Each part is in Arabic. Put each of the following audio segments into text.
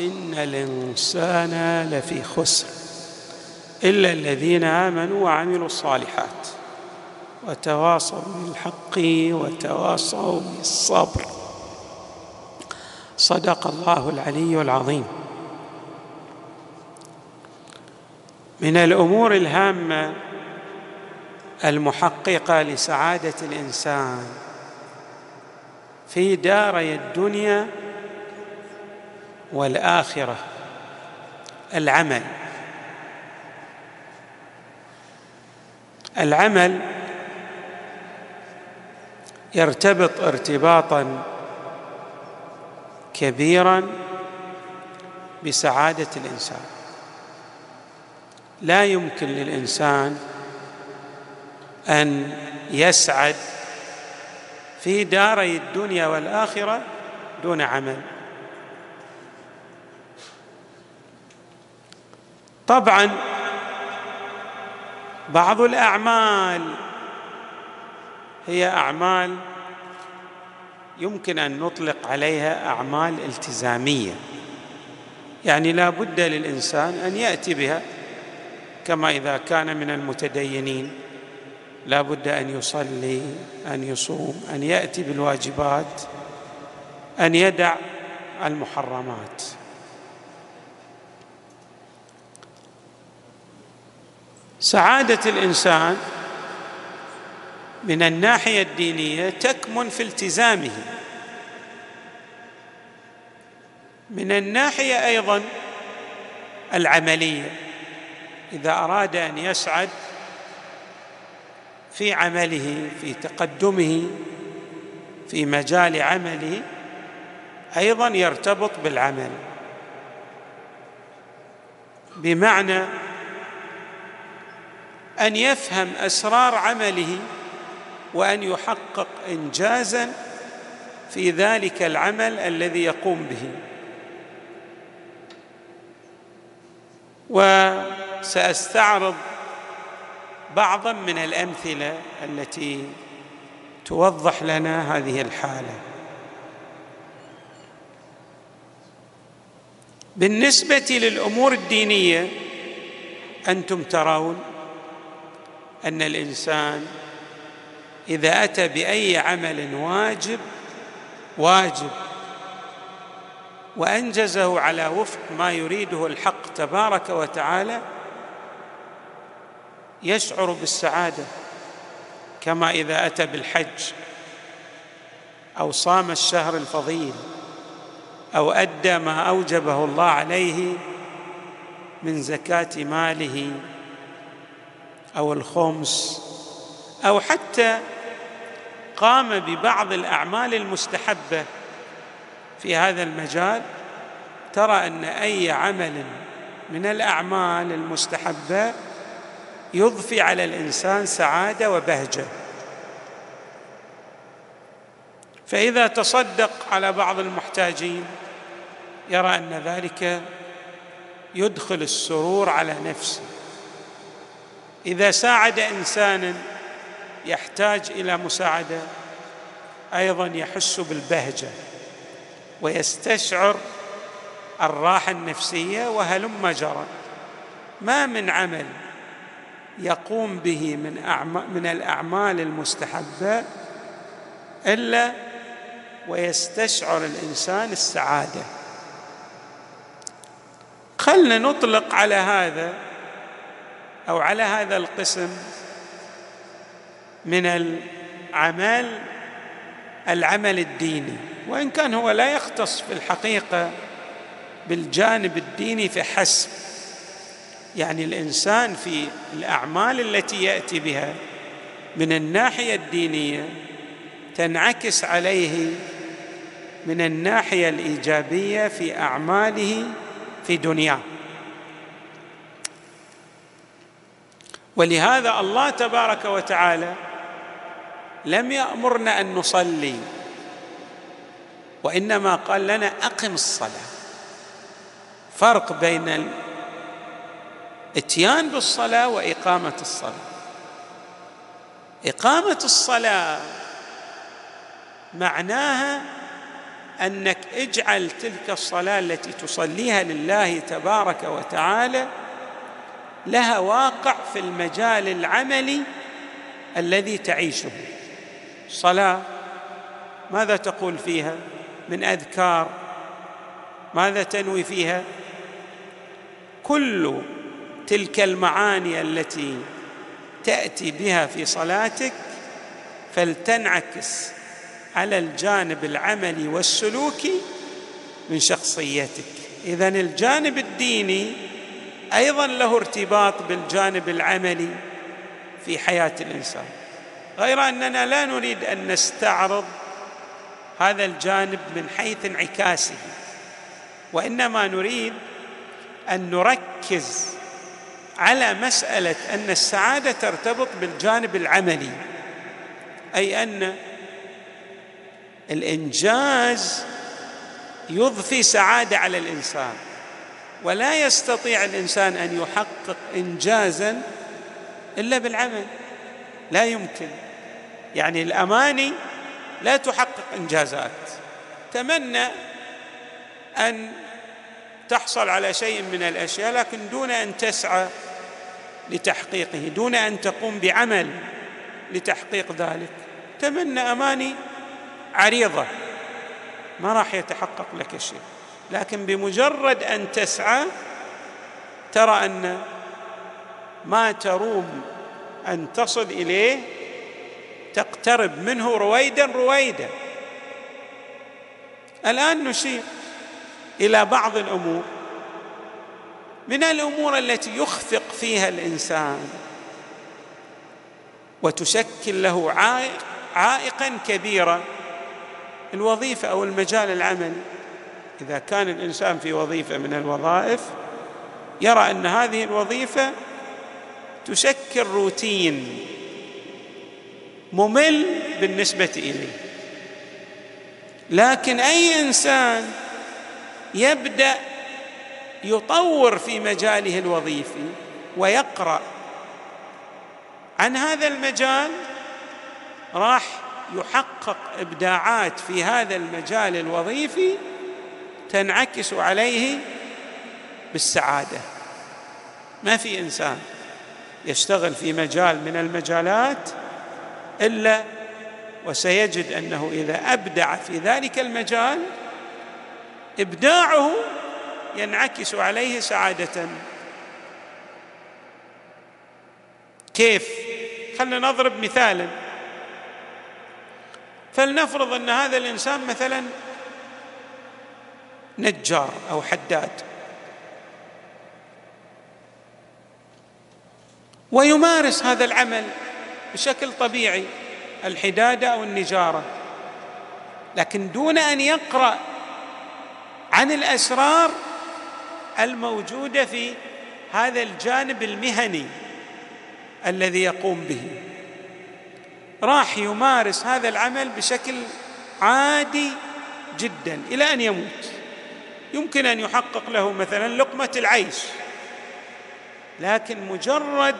إن الإنسان لفي خسر إلا الذين آمنوا وعملوا الصالحات وتواصوا بالحق وتواصوا بالصبر. صدق الله العلي العظيم. من الأمور الهامة المحققة لسعادة الإنسان في داري الدنيا والآخرة العمل. العمل يرتبط ارتباطا كبيرا بسعادة الإنسان. لا يمكن للإنسان أن يسعد في داري الدنيا والآخرة دون عمل. طبعا بعض الأعمال هي أعمال يمكن أن نطلق عليها أعمال التزامية. يعني لا بد للإنسان أن يأتي بها كما إذا كان من المتدينين. لا بد أن يصلي أن يصوم أن يأتي بالواجبات أن يدع المحرمات. سعادة الإنسان من الناحية الدينية تكمن في التزامه. من الناحية أيضا العملية إذا أراد أن يسعد في عمله في تقدمه في مجال عمله أيضا يرتبط بالعمل. بمعنى أن يفهم أسرار عمله وأن يحقق انجازا في ذلك العمل الذي يقوم به. وسأستعرض بعضا من الأمثلة التي توضح لنا هذه الحالة. بالنسبة للأمور الدينية أنتم ترون أن الإنسان إذا أتى بأي عمل واجب واجب. وأنجزه على وفق ما يريده الحق تبارك وتعالى يشعر بالسعادة كما إذا أتى بالحج أو صام الشهر الفضيل أو أدى ما أوجبه الله عليه من زكاة ماله. أو الخمس أو حتى قام ببعض الأعمال المستحبة في هذا المجال ترى أن أي عمل من الأعمال المستحبة يضفي على الإنسان سعادة وبهجة. فإذا تصدق على بعض المحتاجين يرى أن ذلك يدخل السرور على نفسه. إذا ساعد إنسانا يحتاج إلى مساعدة أيضا يحس بالبهجة ويستشعر الراحة النفسية وهلم جرى ما من عمل يقوم به من من الأعمال المستحبة إلا ويستشعر الإنسان السعادة. خلنا نطلق على هذا أو على هذا القسم من العمل العمل الديني. وإن كان هو لا يختص في الحقيقة بالجانب الديني فحسب. يعني الإنسان في الأعمال التي يأتي بها من الناحية الدينية تنعكس عليه من الناحية الإيجابية في أعماله في دنياه. ولهذا الله تبارك وتعالى لم يأمرنا أن نصلي وإنما قال لنا أقم الصلاة. فرق بين الإتيان بالصلاة وإقامة الصلاة. إقامة الصلاة معناها أنك اجعل تلك الصلاة التي تصليها لله تبارك وتعالى لها واقع في المجال العملي الذي تعيشه. صلاة ماذا تقول فيها؟ من أذكار ماذا تنوي فيها؟ كل تلك المعاني التي تأتي بها في صلاتك فلتنعكس على الجانب العملي والسلوكي من شخصيتك. اذا الجانب الديني أيضا له ارتباط بالجانب العملي في حياة الإنسان. غير أننا لا نريد أن نستعرض هذا الجانب من حيث انعكاسه وإنما نريد أن نركز على مسألة أن السعادة ترتبط بالجانب العملي أي أن الإنجاز يضفي سعادة على الإنسان. ولا يستطيع الإنسان أن يحقق انجازا إلا بالعمل. لا يمكن. يعني الأماني لا تحقق إنجازات. تمنى أن تحصل على شيء من الأشياء لكن دون أن تسعى لتحقيقه دون أن تقوم بعمل لتحقيق ذلك. تمنى أماني عريضة. ما راح يتحقق لك شيء. لكن بمجرد أن تسعى ترى أن ما تروم أن تصل إليه تقترب منه رويدا رويدا. الآن نشير إلى بعض الأمور. من الأمور التي يخفق فيها الإنسان وتشكل له عائق عائقا كبيرا الوظيفة أو المجال العملي. إذا كان الإنسان في وظيفة من الوظائف يرى أن هذه الوظيفة تشكل روتين ممل بالنسبة إليه. لكن أي إنسان يبدأ يطور في مجاله الوظيفي ويقرأ عن هذا المجال راح يحقق إبداعات في هذا المجال الوظيفي تنعكس عليه بالسعادة. ما في إنسان يشتغل في مجال من المجالات إلا وسيجد أنه إذا أبدع في ذلك المجال إبداعه ينعكس عليه سعادة. كيف؟ خلنا نضرب مثالا. فلنفرض أن هذا الإنسان مثلا نجار أو حداد. ويمارس هذا العمل بشكل طبيعي الحدادة أو النجارة. لكن دون أن يقرأ عن الأسرار الموجودة في هذا الجانب المهني الذي يقوم به. راح يمارس هذا العمل بشكل عادي جدا إلى أن يموت. يمكن أن يحقق له مثلا لقمة العيش لكن مجرد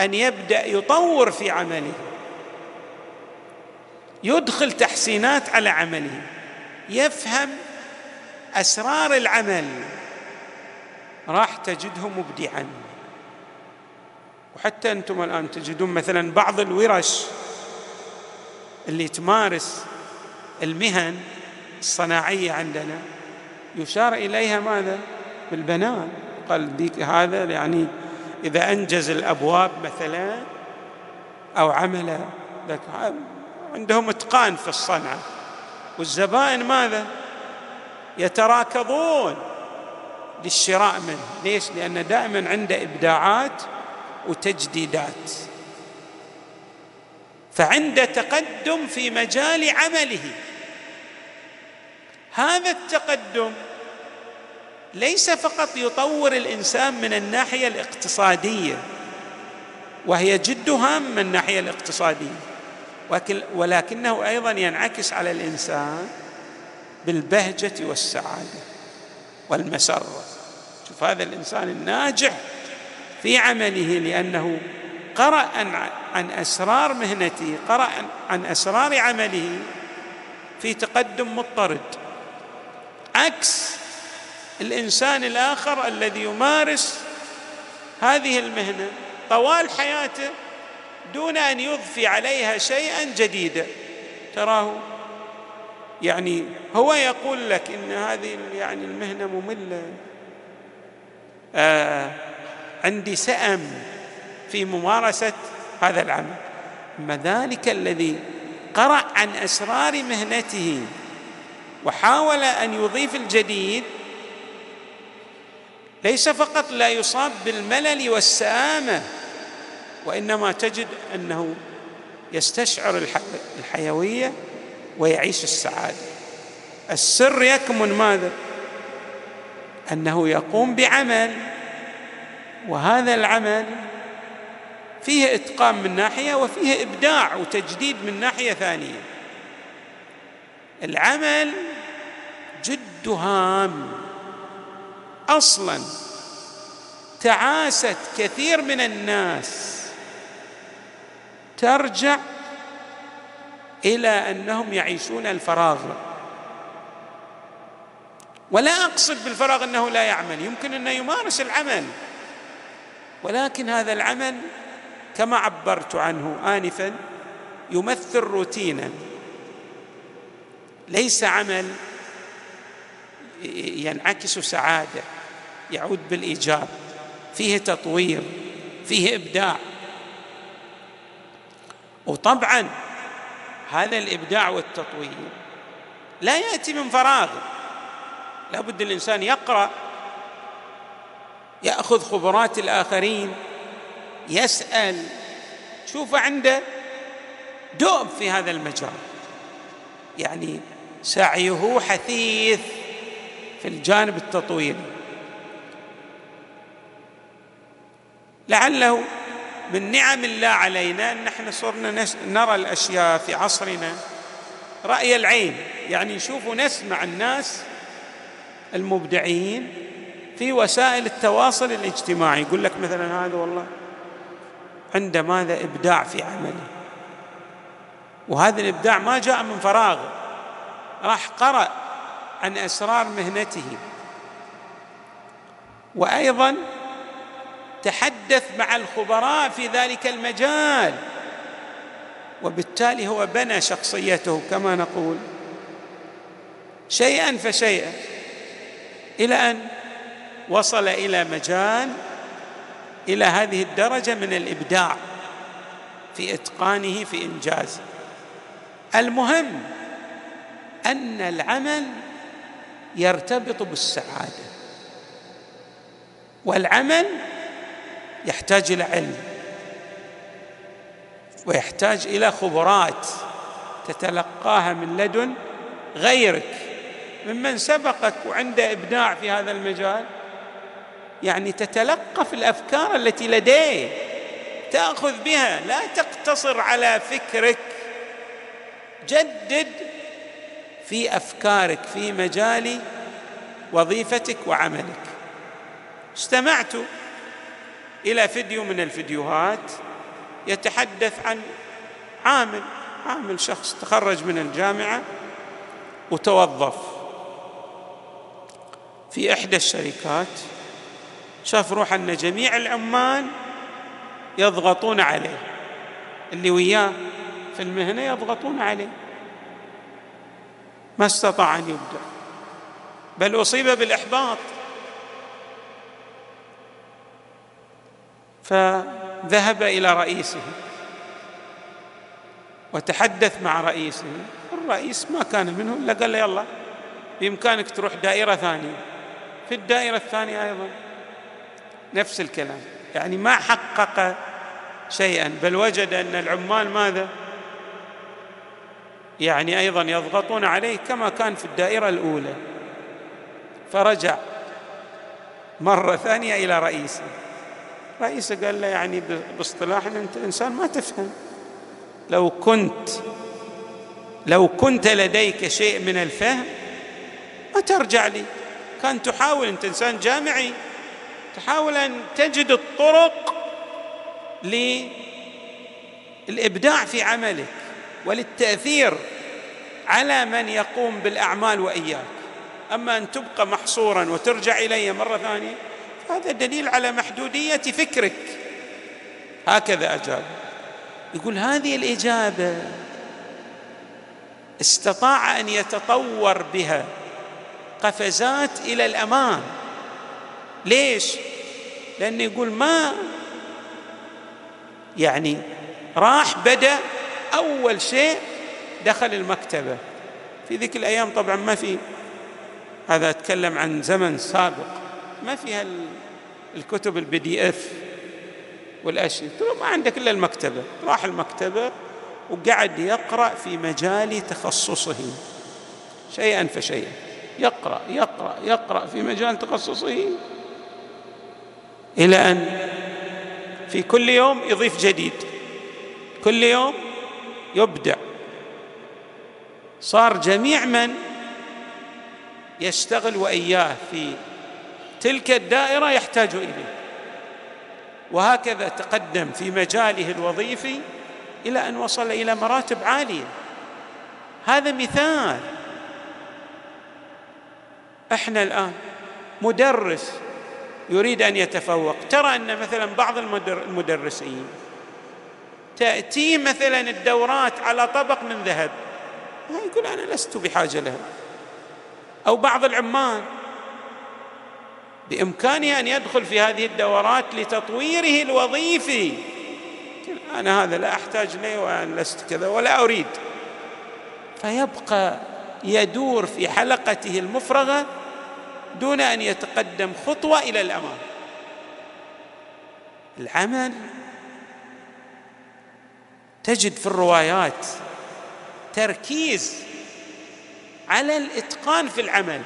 أن يبدأ يطور في عمله يدخل تحسينات على عمله يفهم أسرار العمل راح تجده مبدعا. وحتى أنتم الآن تجدون مثلا بعض الورش اللي تمارس المهن الصناعية عندنا. يشار إليها ماذا؟ بالبنان. قال ديك هذا يعني إذا أنجز الأبواب مثلا أو عمل عندهم إتقان في الصنعه والزبائن ماذا؟ يتراكضون للشراء منه. ليش؟ لأن دائما عنده إبداعات وتجديدات. فعنده تقدم في مجال عمله. هذا التقدم ليس فقط يطور الإنسان من الناحية الاقتصادية وهي جد هام من الناحية الاقتصادية ولكنه أيضا ينعكس على الإنسان بالبهجة والسعادة والمسرة. شوف هذا الإنسان الناجح في عمله لأنه قرأ عن أسرار مهنته قرأ عن أسرار عمله في تقدم مضطرد. عكس الإنسان الآخر الذي يمارس هذه المهنة. طوال حياته دون أن يضفي عليها شيئا جديدا. تراه يعني هو يقول لك إن هذه يعني المهنة مملة. آه عندي سأم في ممارسة هذا العمل. أما ذلك الذي قرأ عن أسرار مهنته وحاول أن يضيف الجديد ليس فقط لا يصاب بالملل والسآمة وإنما تجد أنه يستشعر الحيوية ويعيش السعادة. السر يكمن ماذا؟ أنه يقوم بعمل وهذا العمل فيه إتقان من ناحية وفيه إبداع وتجديد من ناحية ثانية. العمل جد هام. أصلا تعاست كثير من الناس. ترجع إلى أنهم يعيشون الفراغ. ولا أقصد بالفراغ إنه لا يعمل. يمكن إنه يمارس العمل. ولكن هذا العمل كما عبرت عنه انفا يمثل روتينا. ليس عمل ينعكس سعادة يعود بالإيجاب فيه تطوير فيه إبداع. وطبعا هذا الإبداع والتطوير لا يأتي من فراغ. لابد الإنسان يقرأ يأخذ خبرات الآخرين يسأل شوف عنده دؤب في هذا المجال. يعني سعيه حثيث. الجانب التطويري لعله من نعم الله علينا أن نحن صرنا نرى الأشياء في عصرنا. رأي العين يعني نشوف ونسمع الناس المبدعين في وسائل التواصل الاجتماعي. يقول لك مثلا هذا والله عنده ماذا؟ إبداع في عمله. وهذا الإبداع ما جاء من فراغ راح قرأ عن أسرار مهنته. وأيضا تحدث مع الخبراء في ذلك المجال. وبالتالي هو بنى شخصيته كما نقول. شيئا فشيئا. إلى أن وصل إلى مجال إلى هذه الدرجة من الإبداع في إتقانه في إنجازه. المهم أن العمل يرتبط بالسعادة. والعمل يحتاج إلى علم ويحتاج إلى خبرات تتلقاها من لدن غيرك. ممن سبقك وعنده إبداع في هذا المجال يعني تتلقف الأفكار التي لديه تأخذ بها لا تقتصر على فكرك. جدد في أفكارك في مجال وظيفتك وعملك. استمعت إلى فيديو من الفيديوهات يتحدث عن عامل عامل شخص تخرج من الجامعة وتوظف في إحدى الشركات. شاف روح أن جميع العمال يضغطون عليه اللي وياه في المهنة يضغطون عليه. ما استطاع أن يبدع بل أصيب بالإحباط. فذهب إلى رئيسه. وتحدث مع رئيسه. الرئيس ما كان منه إلا قال له يلا بإمكانك تروح دائرة ثانية. في الدائرة الثانية أيضا نفس الكلام. يعني ما حقق شيئا بل وجد أن العمال ماذا؟ يعني أيضا يضغطون عليه كما كان في الدائرة الأولى. فرجع مرة ثانية إلى رئيسه. رئيسه قال له يعني باصطلاحنا أنت إنسان ما تفهم. لو كنت لو كنت لديك شيء من الفهم ما ترجع لي. كان تحاول أنت إنسان جامعي تحاول أن تجد الطرق للإبداع في عملك. وللتأثير على من يقوم بالأعمال وإياك. أما أن تبقى محصورا وترجع إلي مرة ثانية هذا دليل على محدودية فكرك. هكذا أجاب. يقول هذه الإجابة استطاع أن يتطور بها قفزات إلى الأمام ليش؟ لأنه يقول ما يعني راح بدأ أول شيء دخل المكتبة. في ذيك الأيام طبعا ما في هذا أتكلم عن زمن سابق. ما فيها الكتب ال PDF والاشياء ما عندك إلا المكتبة. راح المكتبة وقعد يقرأ في مجال تخصصه. شيئا فشيئا. يقرأ يقرأ يقرأ في مجال تخصصه. إلى أن في كل يوم يضيف جديد. كل يوم يبدع. صار جميع من يشتغل وإياه في تلك الدائرة يحتاج إليه. وهكذا تقدم في مجاله الوظيفي إلى أن وصل إلى مراتب عالية. هذا مثال. إحنا الآن مدرس يريد أن يتفوق. ترى أن مثلا بعض المدرسين تأتي مثلا الدورات على طبق من ذهب. يقول أنا لست بحاجة لها. أو بعض العمال. بامكانه أن يدخل في هذه الدورات لتطويره الوظيفي. أنا هذا لا أحتاج له وأنا لست كذا ولا أريد. فيبقى يدور في حلقته المفرغة دون أن يتقدم خطوة إلى الأمام. العمل تجد في الروايات تركيز على الإتقان في العمل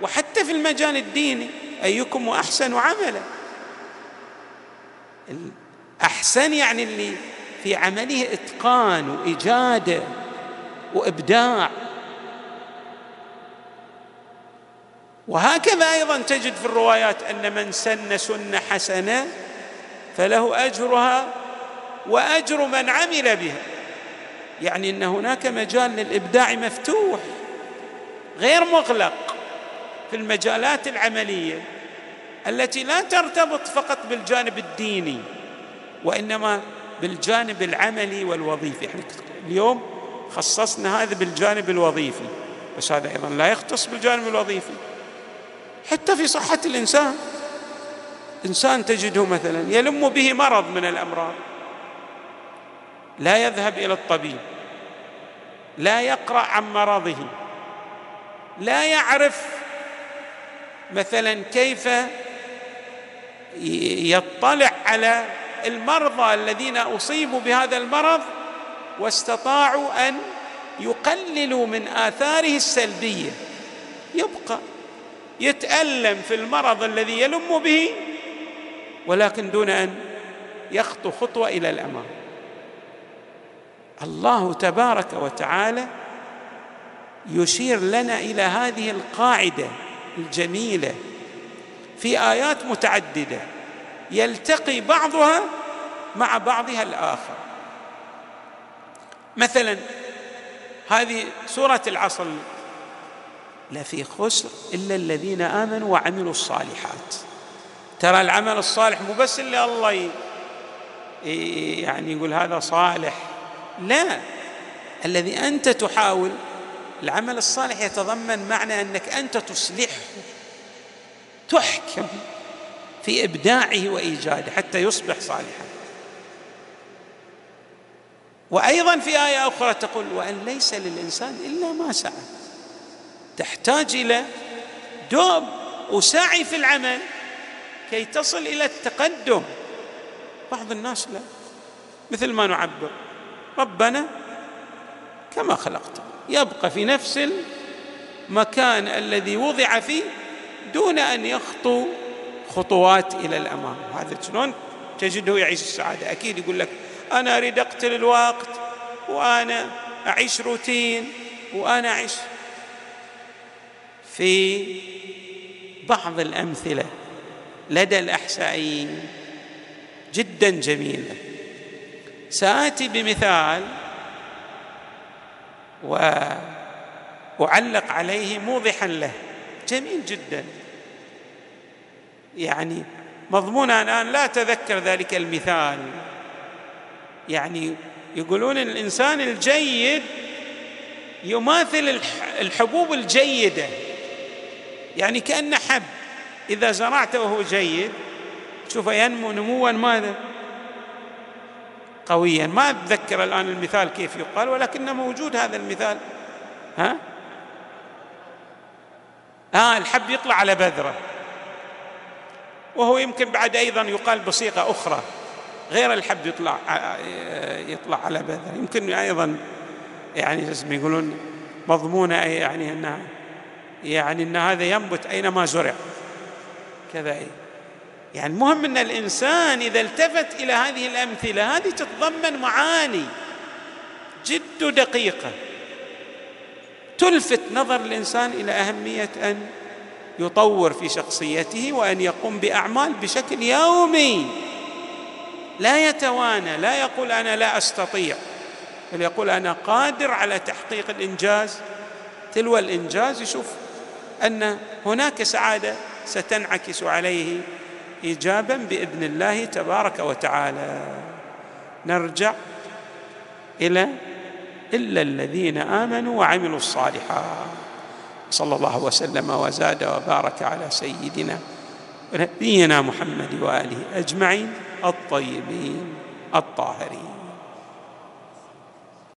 وحتى في المجال الديني أيكم أحسن عملا. أحسن يعني اللي في عمله إتقان وإجادة وإبداع. وهكذا أيضا تجد في الروايات أن من سن سنة حسنة فله أجرها وأجر من عمل بها. يعني إن هناك مجال للإبداع مفتوح غير مغلق في المجالات العملية التي لا ترتبط فقط بالجانب الديني وإنما بالجانب العملي والوظيفي. إحنا اليوم خصصنا هذا بالجانب الوظيفي بس هذا أيضا لا يختص بالجانب الوظيفي. حتى في صحة الإنسان إنسان تجده مثلا يلم به مرض من الأمراض. لا يذهب إلى الطبيب لا يقرأ عن مرضه لا يعرف مثلا كيف يطلع على المرضى الذين أصيبوا بهذا المرض واستطاعوا أن يقللوا من آثاره السلبية. يبقى يتألم في المرض الذي يلم به ولكن دون أن يخطو خطوة إلى الأمام. الله تبارك وتعالى يشير لنا إلى هذه القاعدة الجميلة في آيات متعددة يلتقي بعضها مع بعضها الآخر. مثلا هذه سورة العصر لفي خسر إلا الذين آمنوا وعملوا الصالحات. ترى العمل الصالح مو بس اللي الله يعني يقول هذا صالح لا. الذي أنت تحاول العمل الصالح يتضمن معنى أنك أنت تصلحه تحكم في إبداعه وإيجاده حتى يصبح صالحا. وأيضا في آية أخرى تقول وأن ليس للإنسان إلا ما سعى. تحتاج إلى دوب وسعي في العمل كي تصل إلى التقدم. بعض الناس لا مثل ما نعبر. ربنا كما خلقته يبقى في نفس المكان الذي وضع فيه دون أن يخطو خطوات إلى الأمام. هذا شلون تجده يعيش السعادة؟ أكيد يقول لك أنا اريد اقتل الوقت وأنا أعيش روتين وأنا أعيش في بعض الأمثلة لدى الأحسائيين جدا جميله ساتي بمثال واعلق عليه موضحا له. جميل جدا. يعني مضمونها الآن لا اتذكر ذلك المثال. يعني يقولون الإنسان الجيد يماثل الحبوب الجيدة. يعني كأنه حب. إذا زرعته وهو جيد تشوفه ينمو نموا ماذا؟ قويا. ما أتذكر الآن المثال كيف يقال ولكنه موجود هذا المثال. ها؟ ها الحب يطلع على بذرة. وهو يمكن بعد أيضا يقال بصيغة أخرى. غير الحب يطلع يطلع على بذرة. يمكن أيضا يعني يقولون مضمونة يعني انها يعني إن هذا ينبت أينما زرع. كذا يعني المهم أن الإنسان إذا التفت إلى هذه الأمثلة هذه تتضمن معاني جد دقيقة. تلفت نظر الإنسان إلى أهمية أن يطور في شخصيته وأن يقوم بأعمال بشكل يومي. لا يتوانى لا يقول أنا لا أستطيع بل يقول أنا قادر على تحقيق الإنجاز. تلو الإنجاز يشوف أن هناك سعادة ستنعكس عليه ايجابا بإذن الله تبارك وتعالى. نرجع إلى إلا الذين آمنوا وعملوا الصالحات. صلى الله وسلم وزاد وبارك على سيدنا نبينا محمد وآله أجمعين الطيبين الطاهرين.